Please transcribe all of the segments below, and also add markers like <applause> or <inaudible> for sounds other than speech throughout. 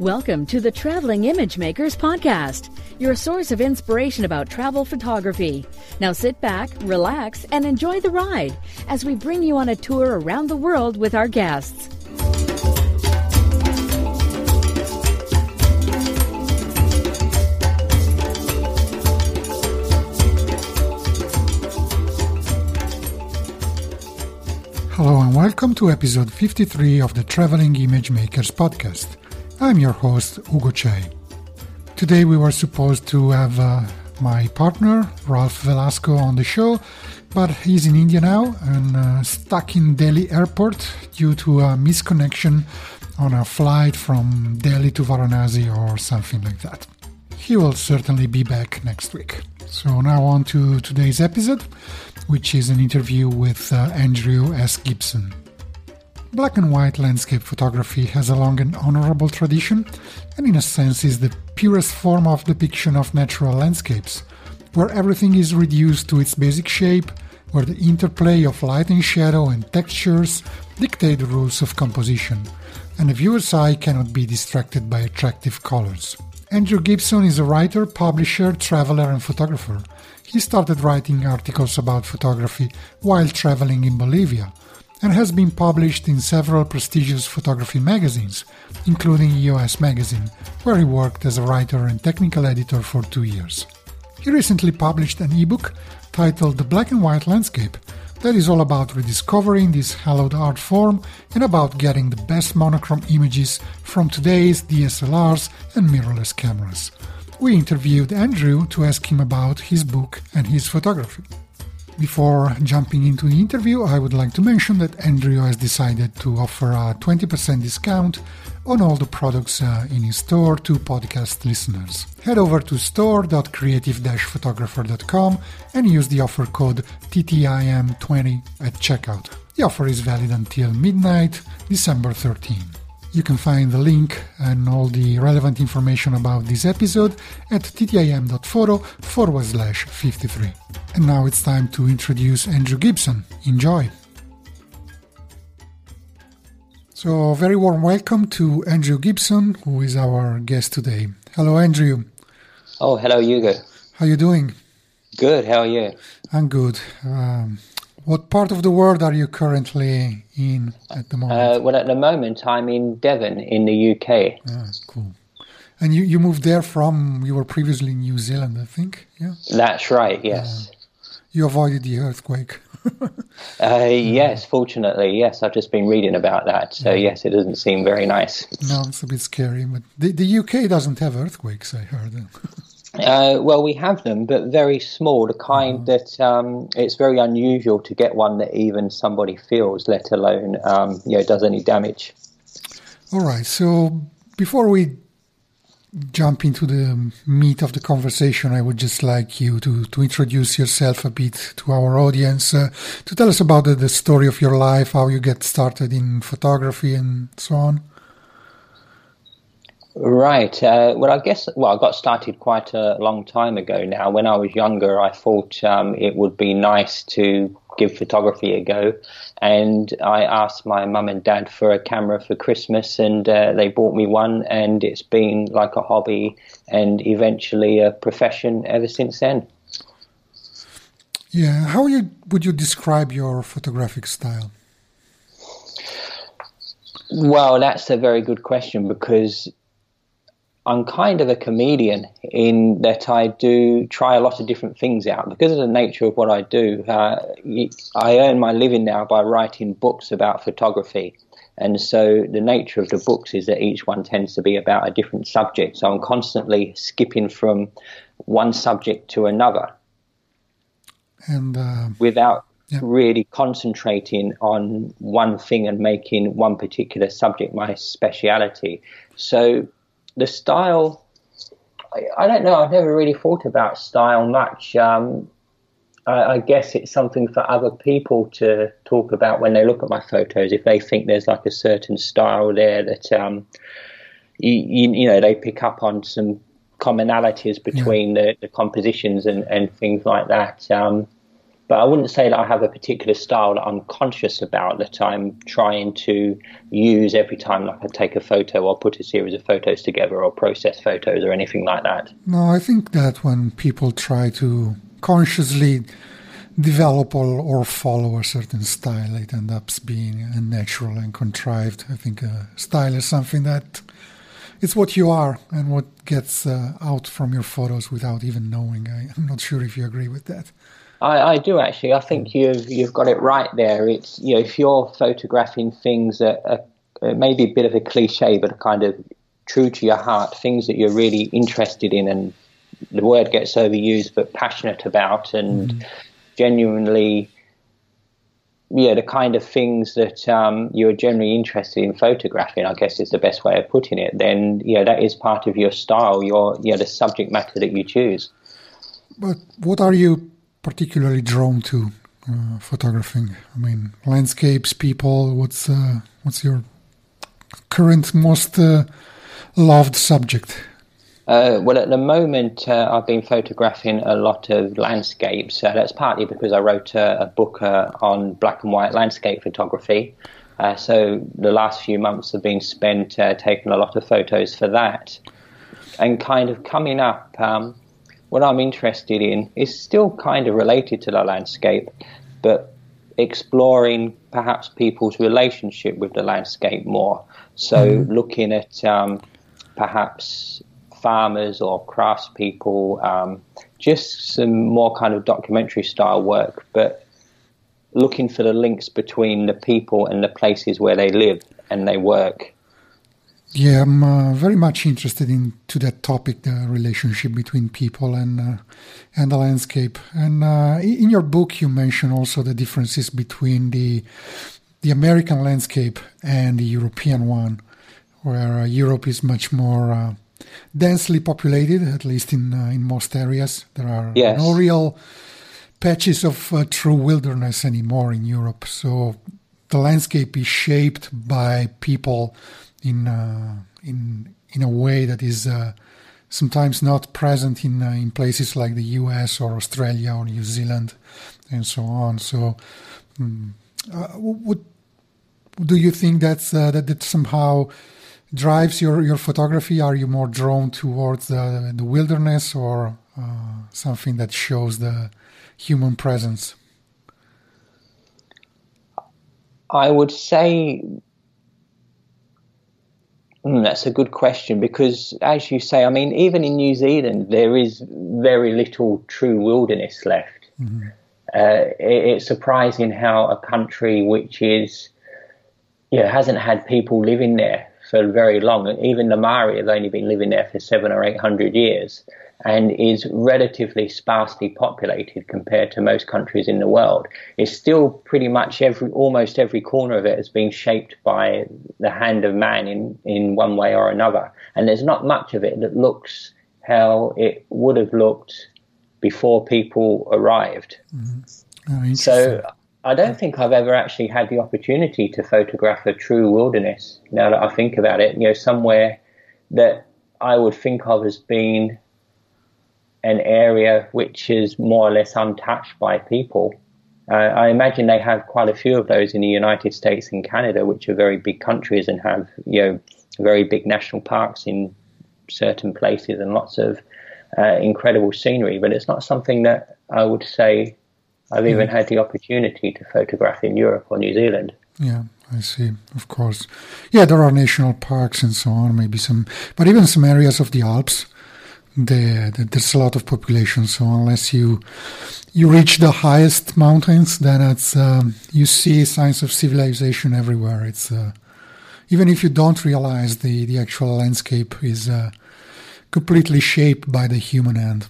Welcome to the Traveling Image Makers Podcast, your source of inspiration about travel photography. Now sit back, relax, and enjoy the ride as we bring you on a tour around the world with our guests. Hello and welcome to episode 53 of the Traveling Image Makers podcast. I'm your host, Ugo Cei. Today we were supposed to have uh, my partner, Ralph Velasco, on the show, but he's in India now and uh, stuck in Delhi airport due to a misconnection on a flight from Delhi to Varanasi or something like that. He will certainly be back next week. So now on to today's episode, which is an interview with uh, Andrew S. Gibson. Black and white landscape photography has a long and honorable tradition, and in a sense is the purest form of depiction of natural landscapes, where everything is reduced to its basic shape, where the interplay of light and shadow and textures dictate the rules of composition, and the viewer's eye cannot be distracted by attractive colors. Andrew Gibson is a writer, publisher, traveler, and photographer. He started writing articles about photography while traveling in Bolivia and has been published in several prestigious photography magazines, including EOS Magazine, where he worked as a writer and technical editor for two years. He recently published an ebook titled The Black and White Landscape that is all about rediscovering this hallowed art form and about getting the best monochrome images from today's DSLRs and mirrorless cameras. We interviewed Andrew to ask him about his book and his photography. Before jumping into the interview, I would like to mention that Andrew has decided to offer a 20% discount on all the products uh, in his store to podcast listeners. Head over to store.creative-photographer.com and use the offer code TTIM20 at checkout. The offer is valid until midnight, December 13. You can find the link and all the relevant information about this episode at ttim.photo forward slash 53. And now it's time to introduce Andrew Gibson. Enjoy! So, a very warm welcome to Andrew Gibson, who is our guest today. Hello, Andrew. Oh, hello, Hugo. How you doing? Good. How are you? I'm good. Um, what part of the world are you currently in at the moment? Uh, well, at the moment, I'm in Devon, in the UK. Ah, cool. And you, you moved there from, you were previously in New Zealand, I think, yeah? That's right, yes. Uh, you avoided the earthquake. <laughs> uh, yes, fortunately, yes. I've just been reading about that. So, yeah. yes, it doesn't seem very nice. No, it's a bit scary. But the, the UK doesn't have earthquakes, I heard. <laughs> Uh, well, we have them, but very small. The kind mm-hmm. that um, it's very unusual to get one that even somebody feels, let alone um, you know does any damage. All right. So before we jump into the meat of the conversation, I would just like you to, to introduce yourself a bit to our audience, uh, to tell us about the, the story of your life, how you get started in photography, and so on. Right. Uh, well, I guess, well, I got started quite a long time ago now. When I was younger, I thought um, it would be nice to give photography a go. And I asked my mum and dad for a camera for Christmas, and uh, they bought me one. And it's been like a hobby and eventually a profession ever since then. Yeah. How you, would you describe your photographic style? Well, that's a very good question because I'm kind of a comedian in that I do try a lot of different things out because of the nature of what I do. Uh, I earn my living now by writing books about photography. And so the nature of the books is that each one tends to be about a different subject. So I'm constantly skipping from one subject to another. And uh, without yeah. really concentrating on one thing and making one particular subject my speciality. So the style, I, I, don't know. I've never really thought about style much. Um, I, I, guess it's something for other people to talk about when they look at my photos. If they think there's like a certain style there that um, you, you, you, know they pick up on some commonalities between yeah. the, the, compositions and, and things like that. Um, but I wouldn't say that I have a particular style that I'm conscious about that I'm trying to use every time like I take a photo or put a series of photos together or process photos or anything like that. No, I think that when people try to consciously develop or, or follow a certain style, it ends up being unnatural and contrived. I think a style is something that it's what you are and what gets uh, out from your photos without even knowing. I, am not sure if you agree with that. I, I, do actually. I think you've you've got it right there. It's you know if you're photographing things that are, maybe a bit of a cliche, but kind of true to your heart, things that you're really interested in, and the word gets overused, but passionate about, and mm. genuinely yeah, the kind of things that um, you're generally interested in photographing, I guess is the best way of putting it, then yeah, that is part of your style, your yeah, the subject matter that you choose. But what are you particularly drawn to uh, photographing? I mean, landscapes, people. What's uh, what's your current most uh, loved subject? Uh, well, at the moment, uh, I've been photographing a lot of landscapes. Uh, that's partly because I wrote a, a book on black and white landscape photography. So the last few months have been spent taking a lot of photos for that. And kind of coming up, um, what I'm interested in is still kind of related to the landscape, but exploring perhaps people's relationship with the landscape more. So mm-hmm. looking at um, perhaps farmers or craftspeople, um, just some more kind of documentary style work, but looking for the links between the people and the places where they live and they work. Yeah, I'm uh, very much interested in to that topic, the relationship between people and uh, and the landscape. And uh, in your book, you mention also the differences between the the American landscape and the European one, where uh, Europe is much more uh, densely populated, at least in uh, in most areas. There are yes. no real patches of uh, true wilderness anymore in Europe. So the landscape is shaped by people in uh, in in a way that is uh, sometimes not present in uh, in places like the U.S. or Australia or New Zealand, and so on. So, um, do you think that's that that somehow drives your, your photography? Are you more drawn towards the, the wilderness or uh, something that shows the human presence? I would say mm, that's a good question because, as you say, I mean, even in New Zealand, there is very little true wilderness left. Mm-hmm. Uh, it, it's surprising how a country which is, you know, hasn't had people living there for very long. Even the Maori have only been living there for seven or eight hundred years and is relatively sparsely populated compared to most countries in the world. It's still pretty much every, almost every corner of it has been shaped by the hand of man in, in one way or another. And there's not much of it that looks how it would have looked before people arrived. Mm-hmm. Oh, so I don't think I've ever actually had the opportunity to photograph a true wilderness. Now that I think about it, you know, somewhere that I would think of as being an area which is more or less untouched by people. Uh, I imagine they have quite a few of those in the United States and Canada, which are very big countries and have you know very big national parks in certain places and lots of uh, incredible scenery. But it's not something that I would say I've even had the opportunity to photograph in Europe or New Zealand. Yeah, I see. Of course. Yeah, there are national parks and so on, maybe some, but even some areas of the Alps, there, there's a lot of population. So unless you you reach the highest mountains, then it's um, you see signs of civilization everywhere. It's uh, even if you don't realize the the actual landscape is uh, completely shaped by the human hand.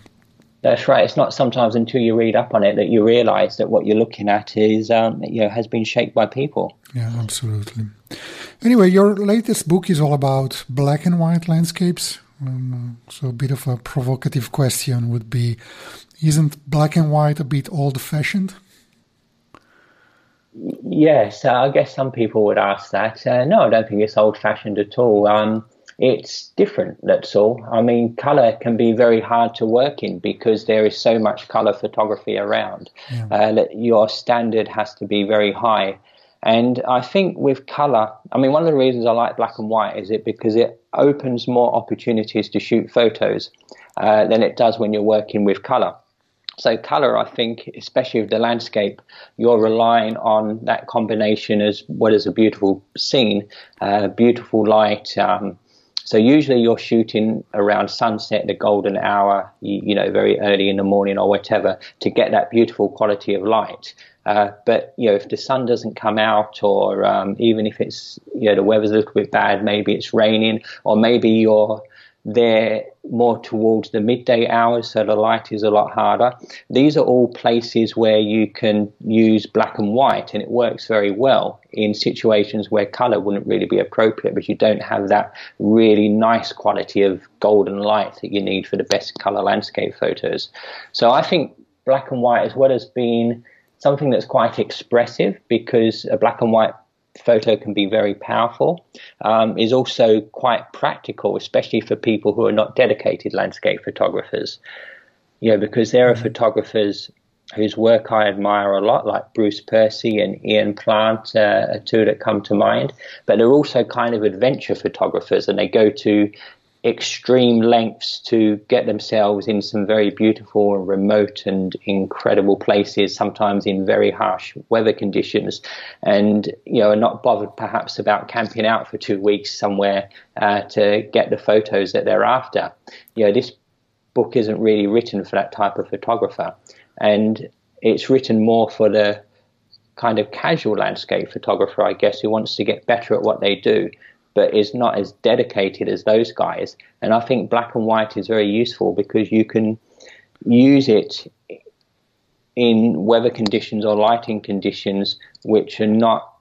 That's right. It's not sometimes until you read up on it that you realise that what you're looking at is, um, you know, has been shaped by people. Yeah, absolutely. Anyway, your latest book is all about black and white landscapes. Um, so a bit of a provocative question would be: Isn't black and white a bit old-fashioned? Yes, uh, I guess some people would ask that. Uh, no, I don't think it's old-fashioned at all. Um, it's different. That's all. I mean, color can be very hard to work in because there is so much color photography around. Yeah. Uh, that your standard has to be very high. And I think with color, I mean, one of the reasons I like black and white is it because it opens more opportunities to shoot photos uh, than it does when you're working with color. So color, I think, especially with the landscape, you're relying on that combination as well as a beautiful scene, uh, beautiful light. Um, so usually you're shooting around sunset, the golden hour, you, you, know, very early in the morning or whatever, to get that beautiful quality of light. Uh, but you know, if the sun doesn't come out, or um, even if it's you know the weather's a little bit bad, maybe it's raining, or maybe you're there more towards the midday hours, so the light is a lot harder. These are all places where you can use black and white, and it works very well in situations where color wouldn't really be appropriate, but you don't have that really nice quality of golden light that you need for the best color landscape photos. So I think black and white, as well as being something that's quite expressive, because a black and white photo can be very powerful, um, is also quite practical, especially for people who are not dedicated landscape photographers. You know, because there are mm-hmm. photographers whose work I admire a lot, like Bruce Percy and Ian Plant, uh, are two that come to mind. But they're also kind of adventure photographers, and they go to extreme lengths to get themselves in some very beautiful and remote and incredible places, sometimes in very harsh weather conditions, and you know are not bothered perhaps about camping out for two weeks somewhere uh, to get the photos that they're after. You know, this book isn't really written for that type of photographer, and it's written more for the kind of casual landscape photographer, I guess, who wants to get better at what they do but is not as dedicated as those guys. And I think black and white is very useful because you can use it in weather conditions or lighting conditions which are not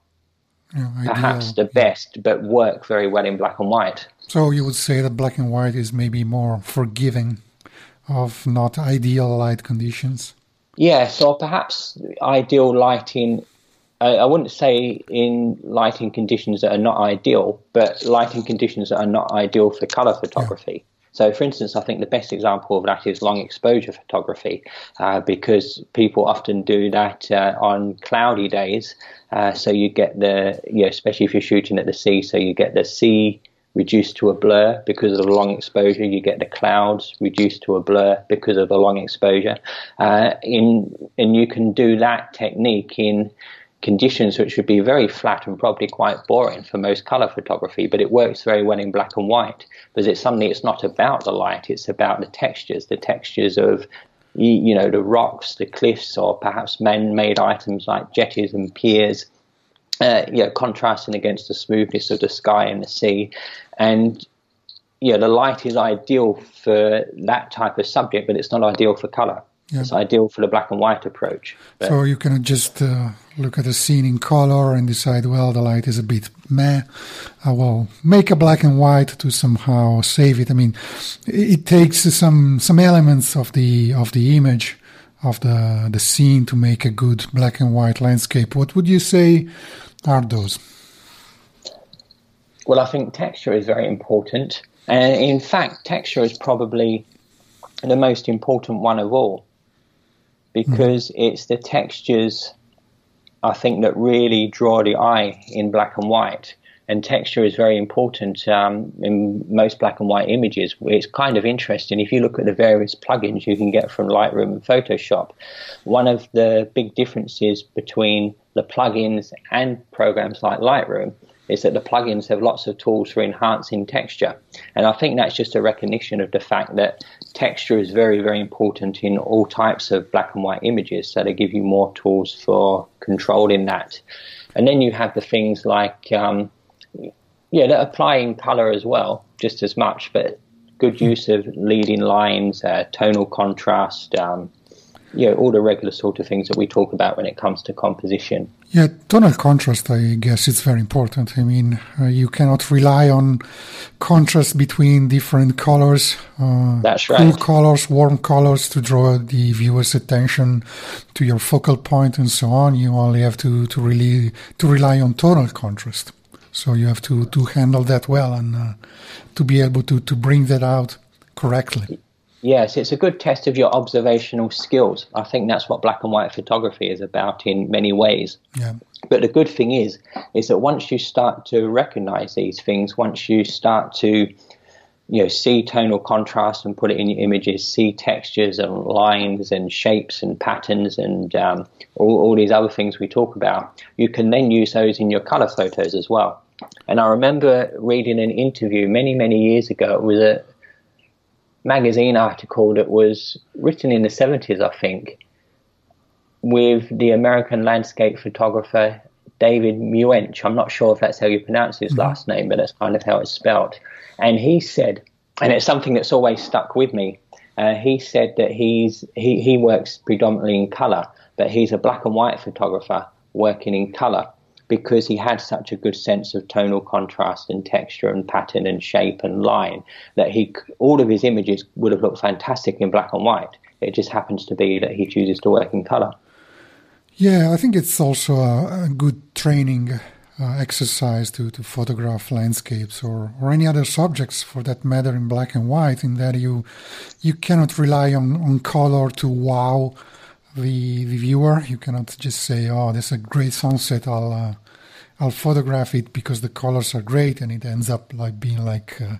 yeah, perhaps the best, but work very well in black and white. So you would say that black and white is maybe more forgiving of not ideal light conditions? Yes, or perhaps ideal lighting I wouldn't say in lighting conditions that are not ideal, but lighting conditions that are not ideal for color photography. Yeah. So, for instance, I think the best example of that is long exposure photography, uh, because people often do that uh, on cloudy days. Uh, so you get the, you know, especially if you're shooting at the sea, so you get the sea reduced to a blur because of the long exposure. You get the clouds reduced to a blur because of the long exposure. Uh, in and you can do that technique in conditions which would be very flat and probably quite boring for most color photography, but it works very well in black and white because it's something it's not about the light, it's about the textures, the textures of you know the rocks, the cliffs, or perhaps man-made items like jetties and piers. Uh, you know, contrasting against the smoothness of the sky and the sea, and yeah, the light is ideal for that type of subject, but it's not ideal for color. Yeah. It's ideal for the black and white approach. So you can just uh, look at the scene in color and decide, well, the light is a bit meh. I will make a black and white to somehow save it. I mean, it takes some some elements of the of the image of the the scene to make a good black and white landscape. What would you say are those? Well, I think texture is very important, and in fact, texture is probably the most important one of all because mm. it's the textures I think that really draw the eye in black and white. And texture is very important um, in most black and white images. It's kind of interesting. If you look at the various plugins you can get from Lightroom and Photoshop, one of the big differences between the plugins and programs like Lightroom is that the plugins have lots of tools for enhancing texture. And I think that's just a recognition of the fact that texture is very, very important in all types of black and white images. So they give you more tools for controlling that. And then you have the things like, um, yeah, applying color as well, just as much, but good use of leading lines, uh, tonal contrast, um, you know, all the regular sort of things that we talk about when it comes to composition. Yeah, tonal contrast, I guess it's very important. I mean, uh, you cannot rely on contrast between different colors. Uh, That's right. Cool colors, warm colors to draw the viewer's attention to your focal point and so on. You only have to, to really to rely on tonal contrast. So you have to, to handle that well and uh, to be able to, to bring that out correctly. Yes, it's a good test of your observational skills. I think that's what black and white photography is about in many ways. Yeah. But the good thing is, is that once you start to recognize these things, once you start to you know, see tonal contrast and put it in your images, see textures and lines and shapes and patterns and um, all, all these other things we talk about, you can then use those in your color photos as well. And I remember reading an interview many, many years ago. It was a magazine article that was written in the 70s, I think, with the American landscape photographer David Muench. I'm not sure if that's how you pronounce his mm-hmm. last name, but that's kind of how it's spelled. And he said, and it's something that's always stuck with me. Uh, he said that he's he, he works predominantly in color, but he's a black and white photographer working in color because he had such a good sense of tonal contrast and texture and pattern and shape and line that he all of his images would have looked fantastic in black and white. It just happens to be that he chooses to work in color. Yeah, I think it's also a, a good training uh, exercise to, to photograph landscapes or, or any other subjects for that matter in black and white in that you you cannot rely on, on color to wow the, the viewer. You cannot just say, "Oh, this is a great sunset. I'll uh, I'll photograph it because the colors are great," and it ends up like being like uh,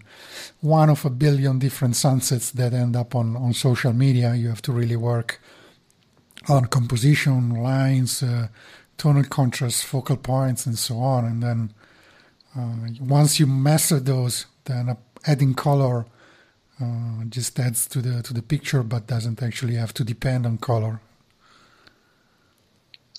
one of a billion different sunsets that end up on on social media. You have to really work on composition, lines, uh, tonal contrast, focal points, and so on. And then uh, once you master those, then adding color. Uh, just adds to the to the picture, but doesn't actually have to depend on color.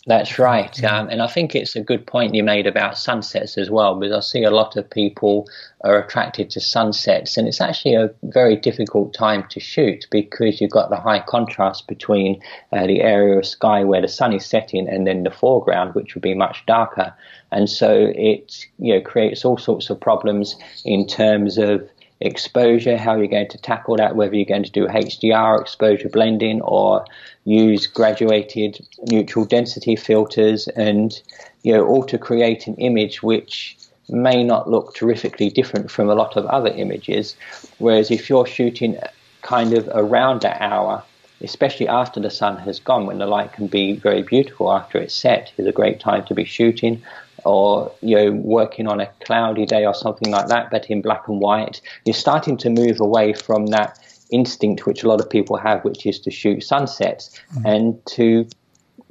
That's right. Um, and I think it's a good point you made about sunsets as well, because I see a lot of people are attracted to sunsets, and it's actually a very difficult time to shoot because you've got the high contrast between uh, the area of sky where the sun is setting and then the foreground, which would be much darker. And so it you know creates all sorts of problems in terms of exposure, how you're going to tackle that, whether you're going to do HDR exposure blending or use graduated neutral density filters and you know all to create an image which may not look terrifically different from a lot of other images. Whereas if you're shooting kind of around that hour, especially after the sun has gone, when the light can be very beautiful after it's set, is a great time to be shooting or you know working on a cloudy day or something like that, but in black and white, you're starting to move away from that instinct which a lot of people have, which is to shoot sunsets mm. and to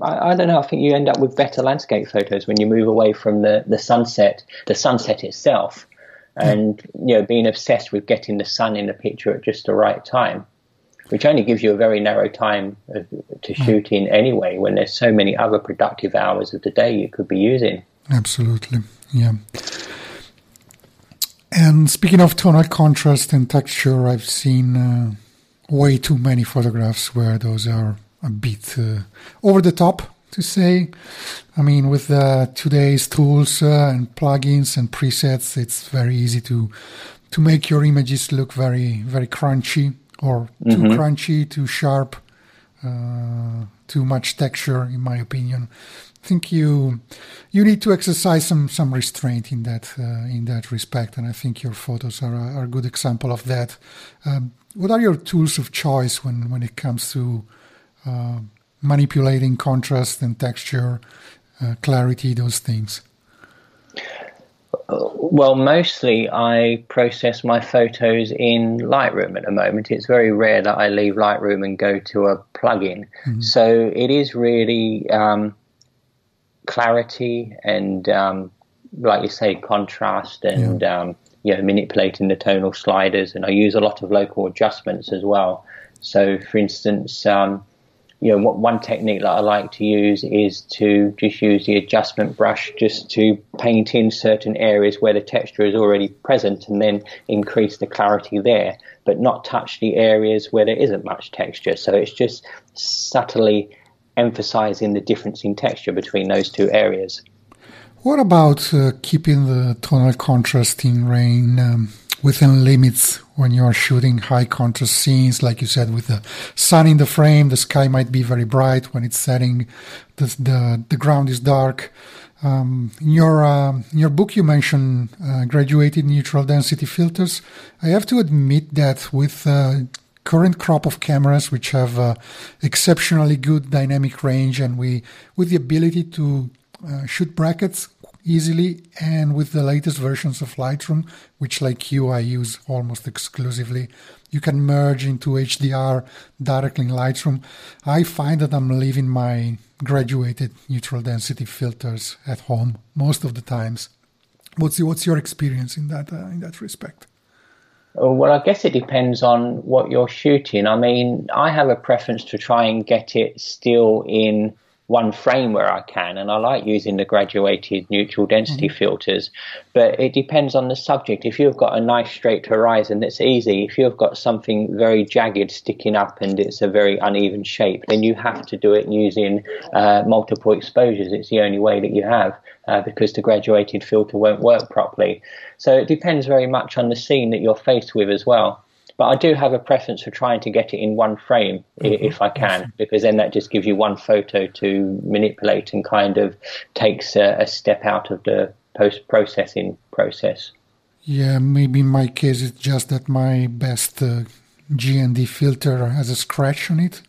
I, I, don't know. I think you end up with better landscape photos when you move away from the, the sunset, the sunset itself, mm. and you know being obsessed with getting the sun in the picture at just the right time, which only gives you a very narrow time of, to mm. shoot in anyway. When there's so many other productive hours of the day you could be using. Absolutely, yeah. And speaking of tonal contrast and texture, I've seen uh, way too many photographs where those are a bit uh, over the top, to say. I mean, with uh, today's tools uh, and plugins and presets, it's very easy to to make your images look very very crunchy or too mm-hmm. crunchy, too sharp, uh, too much texture, in my opinion. I think you you need to exercise some some restraint in that uh, in that respect, and I think your photos are a, are a good example of that. Um, what are your tools of choice when when it comes to uh, manipulating contrast and texture, uh, clarity, those things? Well, mostly I process my photos in Lightroom at the moment. It's very rare that I leave Lightroom and go to a plugin. Mm-hmm. So it is really um, clarity and, um, like you say, contrast and yeah. um, you know manipulating the tonal sliders. And I use a lot of local adjustments as well. So, for instance, um, you know, what one technique that I like to use is to just use the adjustment brush just to paint in certain areas where the texture is already present and then increase the clarity there, but not touch the areas where there isn't much texture. So it's just subtly emphasizing the difference in texture between those two areas. What about uh, keeping the tonal contrast in rain um, within limits when you are shooting high contrast scenes? Like you said, with the sun in the frame, the sky might be very bright when it's setting, the, the, the ground is dark. Um, in your uh, in your book, you mentioned uh, graduated neutral density filters. I have to admit that with uh, current crop of cameras, which have uh, exceptionally good dynamic range, and we with the ability to uh, shoot brackets easily, and with the latest versions of Lightroom, which, like you, I use almost exclusively, you can merge into HDR directly in Lightroom. I find that I'm leaving my graduated neutral density filters at home most of the times. What's what's your experience in that uh, in that respect? Well, I guess it depends on what you're shooting. I mean, I have a preference to try and get it still in one frame where I can, and I like using the graduated neutral density mm-hmm. filters. But it depends on the subject. If you've got a nice straight horizon, that's easy. If you've got something very jagged sticking up and it's a very uneven shape, then you have to do it using uh, multiple exposures. It's the only way that you have. Uh, because the graduated filter won't work properly. So it depends very much on the scene that you're faced with as well. But I do have a preference for trying to get it in one frame mm-hmm. if I can, because then that just gives you one photo to manipulate and kind of takes a, a step out of the post processing process. Yeah, maybe in my case it's just that my best uh, GND filter has a scratch on it.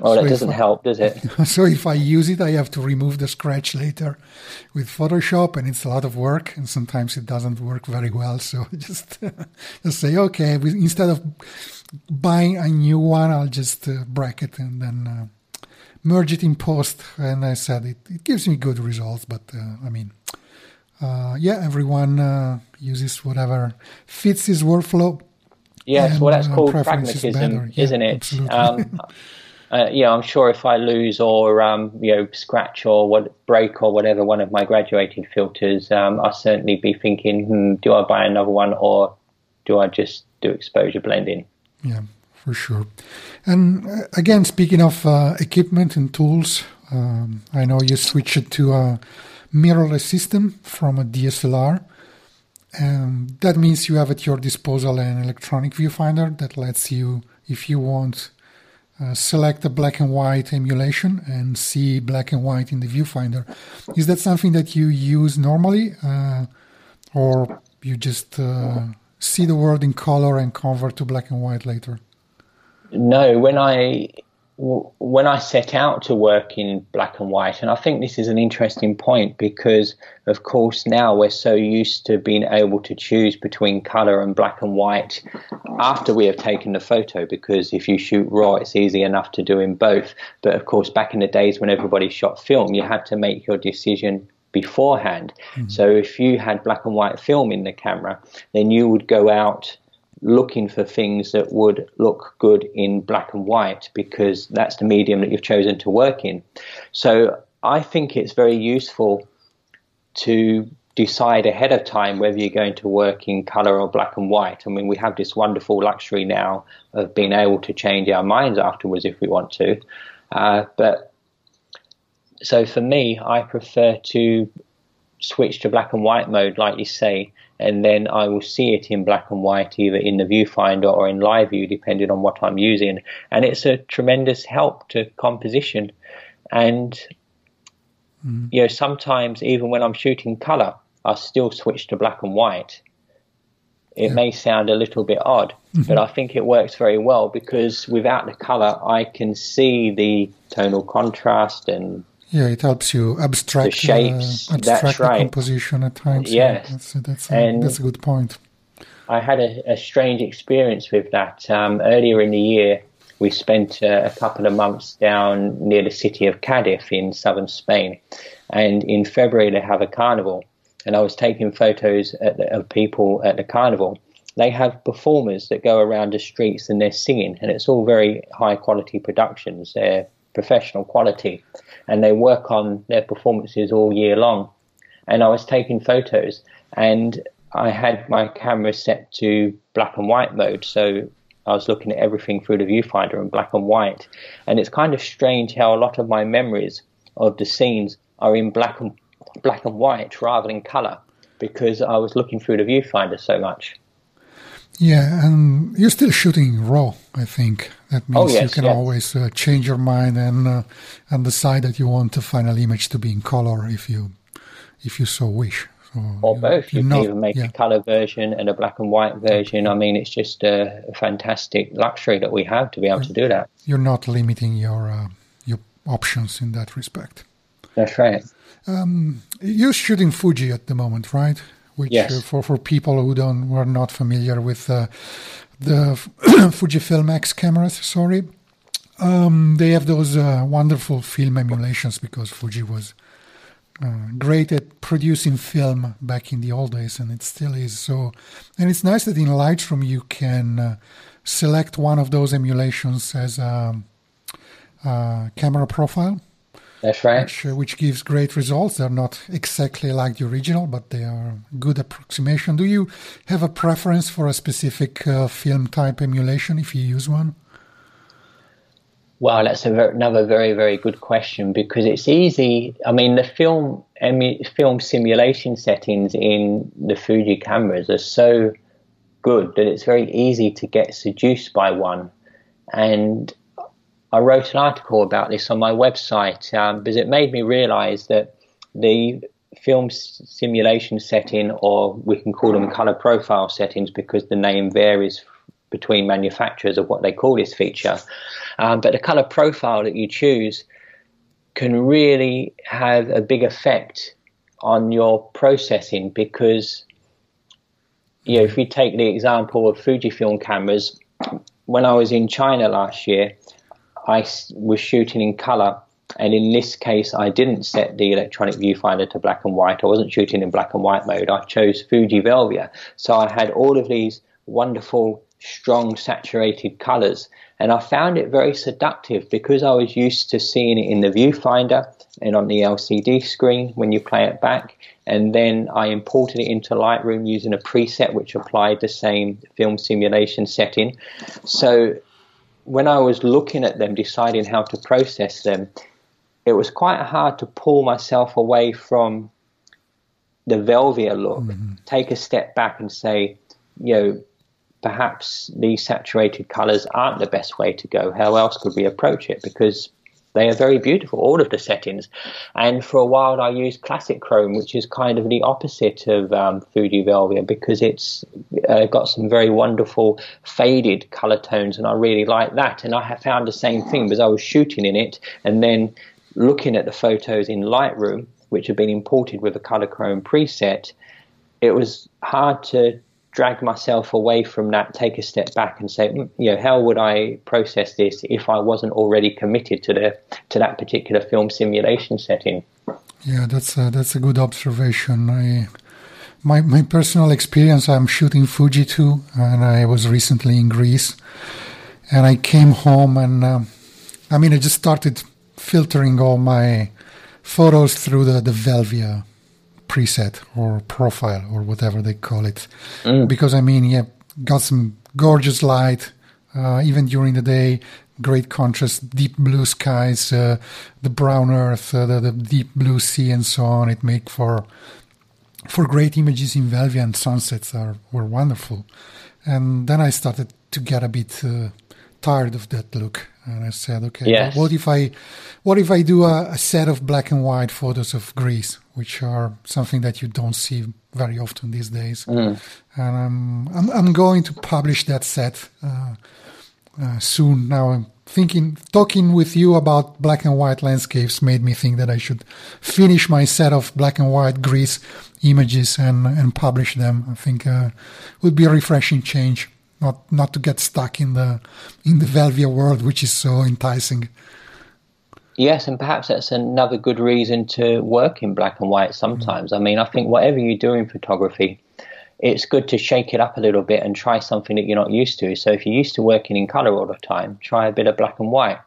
Oh, that so doesn't I, help, does it? <laughs> So if I use it, I have to remove the scratch later with Photoshop, and it's a lot of work, and sometimes it doesn't work very well. <laughs> So just <laughs> just say, okay, instead of buying a new one, I'll just uh, bracket and then uh, merge it in post. And I said it, it gives me good results, but uh, I mean, uh, yeah, everyone uh, uses whatever fits his workflow. Yes, and, well, that's uh, called pragmatism, is isn't it? Um, uh, yeah, I'm sure if I lose or um, you know scratch or what break or whatever one of my graduated filters, um, I'll certainly be thinking, hmm, do I buy another one or do I just do exposure blending? Yeah, for sure. And uh, again, speaking of uh, equipment and tools, um, I know you switched to a mirrorless system from a DSLR. And that means you have at your disposal an electronic viewfinder that lets you, if you want, uh, select a black and white emulation and see black and white in the viewfinder. Is that something that you use normally, uh, or you just uh, see the world in color and convert to black and white later? No, when I when I set out to work in black and white, and I think this is an interesting point because, of course, now we're so used to being able to choose between color and black and white after we have taken the photo. Because if you shoot raw, it's easy enough to do in both. But of course, back in the days when everybody shot film, you had to make your decision beforehand. Mm-hmm. So if you had black and white film in the camera, then you would go out looking for things that would look good in black and white because that's the medium that you've chosen to work in. So I think it's very useful to decide ahead of time whether you're going to work in color or black and white. I mean, we have this wonderful luxury now of being able to change our minds afterwards if we want to. Uh, but so for me, I prefer to switch to black and white mode, like you say, and then I will see it in black and white either in the viewfinder or in live view, depending on what I'm using. And it's a tremendous help to composition. And mm. you know, sometimes even when I'm shooting color, I still switch to black and white. It yeah. may sound a little bit odd, mm-hmm. but I think it works very well because without the color, I can see the tonal contrast and yeah, it helps you abstract the shapes. Uh, abstract that's right. composition at times. Yes, yeah, that's, that's, a, that's a good point. I had a, a strange experience with that. Um, earlier in the year, we spent uh, a couple of months down near the city of Cadiz in southern Spain. And in February, they have a carnival. And I was taking photos the, of people at the carnival. They have performers that go around the streets and they're singing, and it's all very high quality productions. They're professional quality and they work on their performances all year long. And I was taking photos and I had my camera set to black and white mode. So I was looking at everything through the viewfinder in black and white. And it's kind of strange how a lot of my memories of the scenes are in black and black and white rather than color because I was looking through the viewfinder so much. Yeah, and you're still shooting raw. I think that oh, means oh, yes, you can yes. always uh, change your mind and uh, and decide that you want the final image to be in color if you if you so wish. So, or both. You can even make yeah. a color version and a black and white version. I mean, it's just a, a fantastic luxury that we have to be able to do that. You're not limiting your uh, your options in that respect. That's right. Um, you're shooting Fuji at the moment, right? Which yes. uh, for for people who don't who are not familiar with uh, the <clears throat> Fujifilm X cameras, sorry, um, they have those uh, wonderful film emulations because Fuji was uh, great at producing film back in the old days, and it still is. So, and it's nice that in Lightroom you can uh, select one of those emulations as a, a camera profile. That's right. Which, uh, which, gives great results. They're not exactly like the original, but they are good approximation. Do you have a preference for a specific uh, film type emulation if you use one? Well, that's very, another very, very good question because it's easy. I mean, the film film simulation settings in the Fuji cameras are so good that it's very easy to get seduced by one. And I wrote an article about this on my website um, because it made me realize that the film simulation setting, or we can call them color profile settings because the name varies between manufacturers of what they call this feature. Um, but the color profile that you choose can really have a big effect on your processing because you know if we take the example of Fujifilm cameras when I was in China last year I was shooting in color and in this case I didn't set the electronic viewfinder to black and white I wasn't shooting in black and white mode I chose Fuji Velvia so I had all of these wonderful strong saturated colors. And I found it very seductive because I was used to seeing it in the viewfinder and on the LCD screen when you play it back. And then I imported it into Lightroom using a preset which applied the same film simulation setting. So when I was looking at them, deciding how to process them, it was quite hard to pull myself away from the Velvia look, mm-hmm. take a step back and say, you know, perhaps these saturated colors aren't the best way to go. How else could we approach it? Because they are very beautiful, all of the settings. And for a while, I used classic chrome, which is kind of the opposite of um, Fuji Velvia because it's uh, got some very wonderful faded color tones, and I really like that. And I have found the same thing because I was shooting in it and then looking at the photos in Lightroom, which have been imported with a color chrome preset. It was hard to drag myself away from that, take a step back, and say, mm, you know, how would I process this if I wasn't already committed to the to that particular film simulation setting? Yeah, that's a, that's a good observation. I my my personal experience. I'm shooting Fuji too, and I was recently in Greece, and I came home and um, I mean I just started filtering all my photos through the the Velvia preset or profile or whatever they call it. Mm. Because I mean, yeah, got some gorgeous light, uh, even during the day, great contrast, deep blue skies, uh, the brown earth, uh, the, the, deep blue sea, and so on. It make for for great images in Velvia and sunsets are were wonderful. And then I started to get a bit uh, tired of that look and I said, okay, yes. what if I, what if I do a, a, set of black and white photos of Greece, which are something that you don't see very often these days, mm. and I'm, I'm, I'm going to publish that set uh, uh, soon. Now I'm thinking, talking with you about black and white landscapes made me think that I should finish my set of black and white Greece images and and publish them. I think uh, would be a refreshing change not not to get stuck in the in the Velvia world, which is so enticing. Yes, and perhaps that's another good reason to work in black and white sometimes. Mm. I mean, I think whatever you do in photography, it's good to shake it up a little bit and try something that you're not used to. So if you're used to working in color all the time, try a bit of black and white.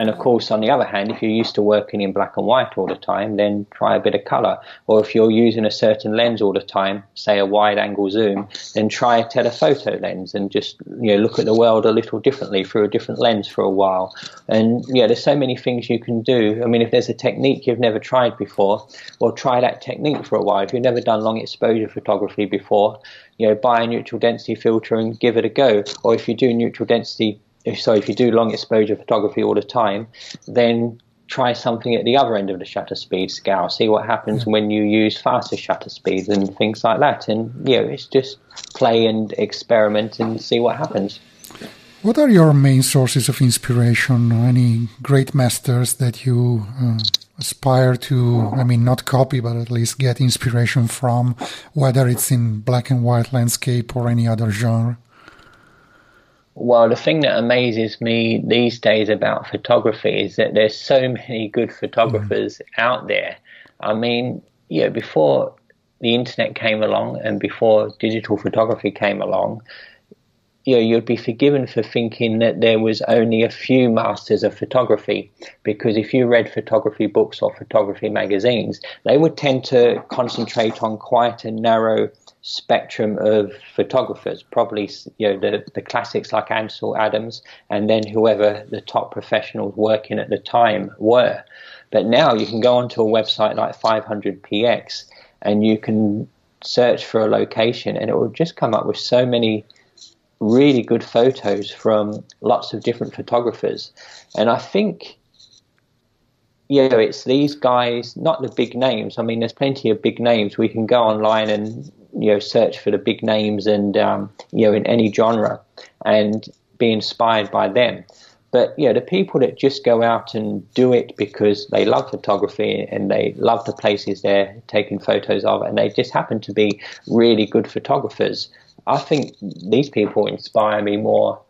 And of course, on the other hand, if you're used to working in black and white all the time, then try a bit of color. Or if you're using a certain lens all the time, say a wide angle zoom, then try a telephoto lens and just you know look at the world a little differently through a different lens for a while. And yeah, there's so many things you can do. I mean, if there's a technique you've never tried before, well, try that technique for a while. If you've never done long exposure photography before, you know, buy a neutral density filter and give it a go. Or if you do neutral density if so if you do long exposure photography all the time, then try something at the other end of the shutter speed scale, see what happens yeah. when you use faster shutter speeds and things like that. And you know, it's just play and experiment and see what happens. What are your main sources of inspiration? Or any great masters that you uh, aspire to, I mean, not copy, but at least get inspiration from, whether it's in black and white landscape or any other genre? Well, the thing that amazes me these days about photography is that there's so many good photographers mm. out there. I mean, you know, before the internet came along and before digital photography came along, you know, you'd be forgiven for thinking that there was only a few masters of photography because if you read photography books or photography magazines, they would tend to concentrate on quite a narrow spectrum of photographers, probably you know the, the classics like Ansel Adams and then whoever the top professionals working at the time were. But now you can go onto a website like 500px and you can search for a location and it will just come up with so many really good photos from lots of different photographers. And I think, you know, it's these guys, not the big names. I mean, there's plenty of big names. We can go online and, you know, search for the big names and, um, you know, in any genre and be inspired by them. But you know, the people that just go out and do it because they love photography and they love the places they're taking photos of, and they just happen to be really good photographers. I think these people inspire me more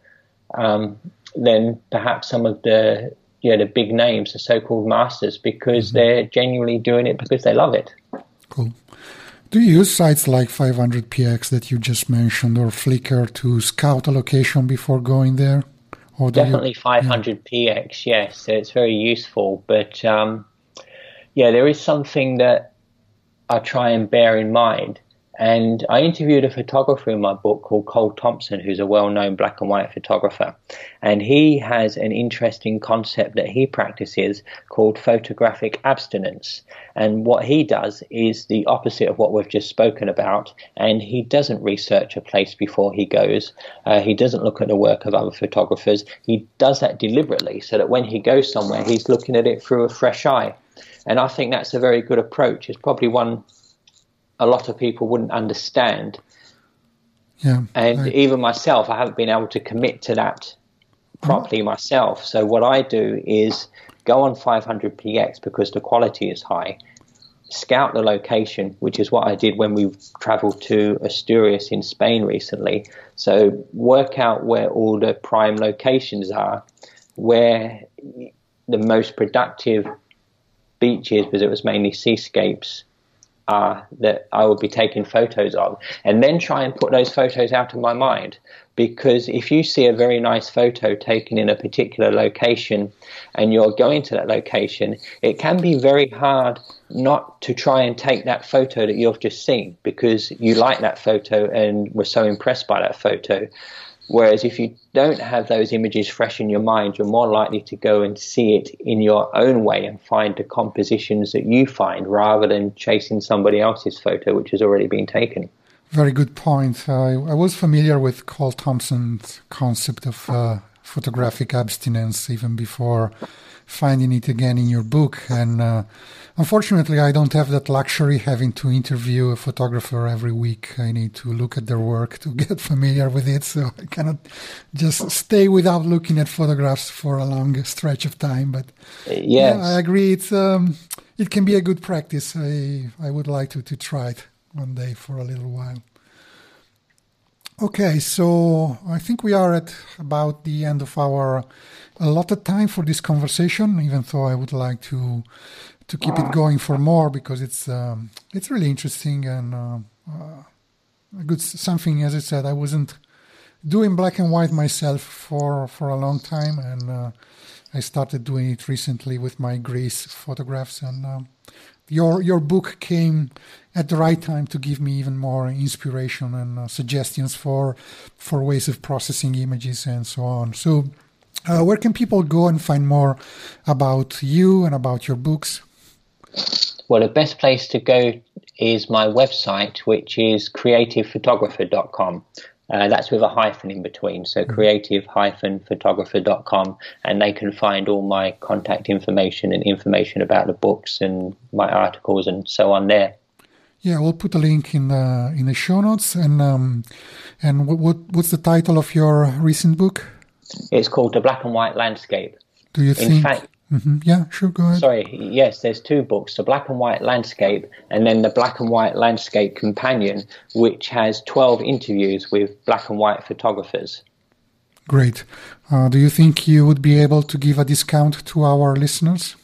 um, than perhaps some of the you know the big names, the so-called masters, because mm-hmm. they're genuinely doing it because they love it. Cool. Do you use sites like 500px that you just mentioned or Flickr to scout a location before going there? Or Definitely you, 500px, yeah. yes. So it's very useful. But um, yeah, there is something that I try and bear in mind and I interviewed a photographer in my book called Cole Thompson, who's a well known black and white photographer. And he has an interesting concept that he practices called photographic abstinence. And what he does is the opposite of what we've just spoken about. And he doesn't research a place before he goes, uh, he doesn't look at the work of other photographers. He does that deliberately so that when he goes somewhere, he's looking at it through a fresh eye. And I think that's a very good approach. It's probably one a lot of people wouldn't understand. Yeah, and even myself, I haven't been able to commit to that properly mm-hmm. myself. So what I do is go on 500px because the quality is high. Scout the location, which is what I did when we traveled to Asturias in Spain recently. So work out where all the prime locations are, where the most productive beaches, because it was mainly seascapes, uh, that I would be taking photos of, and then try and put those photos out of my mind. Because if you see a very nice photo taken in a particular location and you're going to that location, it can be very hard not to try and take that photo that you've just seen because you like that photo and were so impressed by that photo. Whereas if you don't have those images fresh in your mind, you're more likely to go and see it in your own way and find the compositions that you find rather than chasing somebody else's photo which has already been taken. Very good point. I, I was familiar with Cole Thompson's concept of uh, photographic abstinence even before finding it again in your book. And uh, unfortunately, I don't have that luxury having to interview a photographer every week. I need to look at their work to <laughs> get familiar with it. So I cannot just stay without looking at photographs for a long stretch of time. But yes. yeah, I agree. It's um, it can be a good practice. I I would like to to try it one day for a little while. Okay, so I think we are at about the end of our allotted time for this conversation. Even though I would like to to keep it going for more because it's um, it's really interesting and uh, uh, a good something. As I said, I wasn't doing black and white myself for for a long time, and uh, I started doing it recently with my Greece photographs. And uh, your your book came at the right time to give me even more inspiration and uh, suggestions for for ways of processing images and so on. So, uh, where can people go and find more about you and about your books? Well, the best place to go is my website, which is creativephotographer.com. Uh, that's with a hyphen in between, so mm-hmm. creative-photographer.com, and they can find all my contact information and information about the books and my articles and so on there. Yeah, we'll put a link in the in the show notes. And um, and what, what what's the title of your recent book? It's called The Black and White Landscape. Do you think? Fact, mm-hmm. yeah, sure, go ahead. Sorry, yes, there's two books: The Black and White Landscape, and then The Black and White Landscape Companion, which has twelve interviews with black and white photographers. Great. Uh, do you think you would be able to give a discount to our listeners?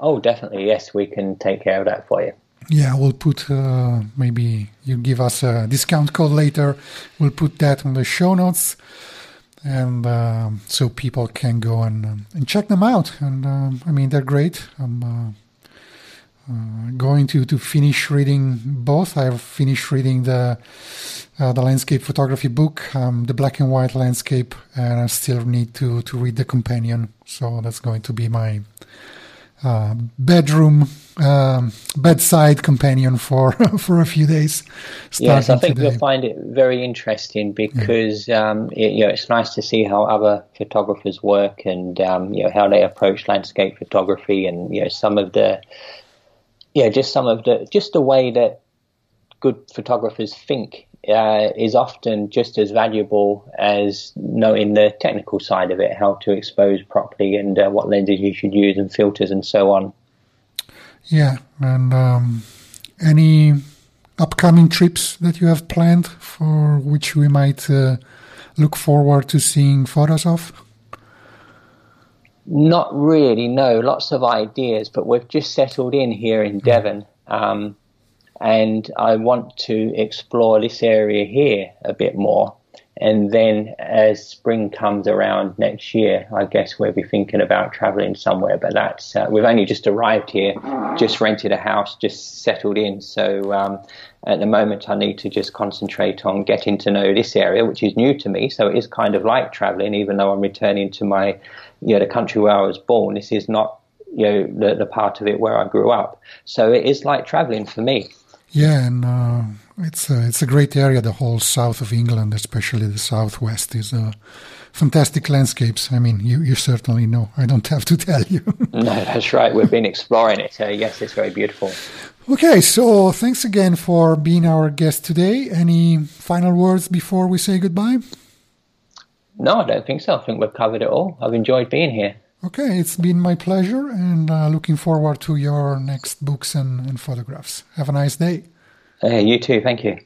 Oh, definitely. Yes, we can take care of that for you. Yeah, we'll put uh, maybe you give us a discount code later. We'll put that on the show notes, and uh, so people can go and um, and check them out. And um, I mean, they're great. I'm uh, uh, going to to finish reading both. I've finished reading the uh, the landscape photography book, um, the black and white landscape, and I still need to to read the companion. So that's going to be my uh, bedroom um, bedside companion for <laughs> for a few days. Yes, I think today. you'll find it very interesting because yeah. um, it, you know it's nice to see how other photographers work and um, you know how they approach landscape photography and you know some of the yeah just some of the just the way that good photographers think uh, is often just as valuable as knowing the technical side of it, how to expose properly and uh, what lenses you should use and filters and so on. Yeah, and um, any upcoming trips that you have planned for which we might uh, look forward to seeing photos of? Not really, no. Lots of ideas, but we've just settled in here in mm. Devon. Um, and I want to explore this area here a bit more. And then as spring comes around next year, I guess we'll be thinking about traveling somewhere. But that's, uh, we've only just arrived here, just rented a house, just settled in. So um, at the moment, I need to just concentrate on getting to know this area, which is new to me. So it is kind of like traveling, even though I'm returning to my, you know, the country where I was born. This is not, you know, the, the part of it where I grew up. So it is like traveling for me. Yeah, and uh, it's a, it's a great area. The whole south of England, especially the southwest, is uh, fantastic landscapes. I mean, you, you certainly know. I don't have to <laughs> tell you. no, that's right. We've been exploring it. So yes, it's very beautiful. Okay, so thanks again for being our guest today. Any final words before we say goodbye? No, I don't think so. I think we've covered it all. I've enjoyed being here. Okay, it's been my pleasure and uh, looking forward to your next books and, and photographs. Have a nice day. Uh, you too. Thank you.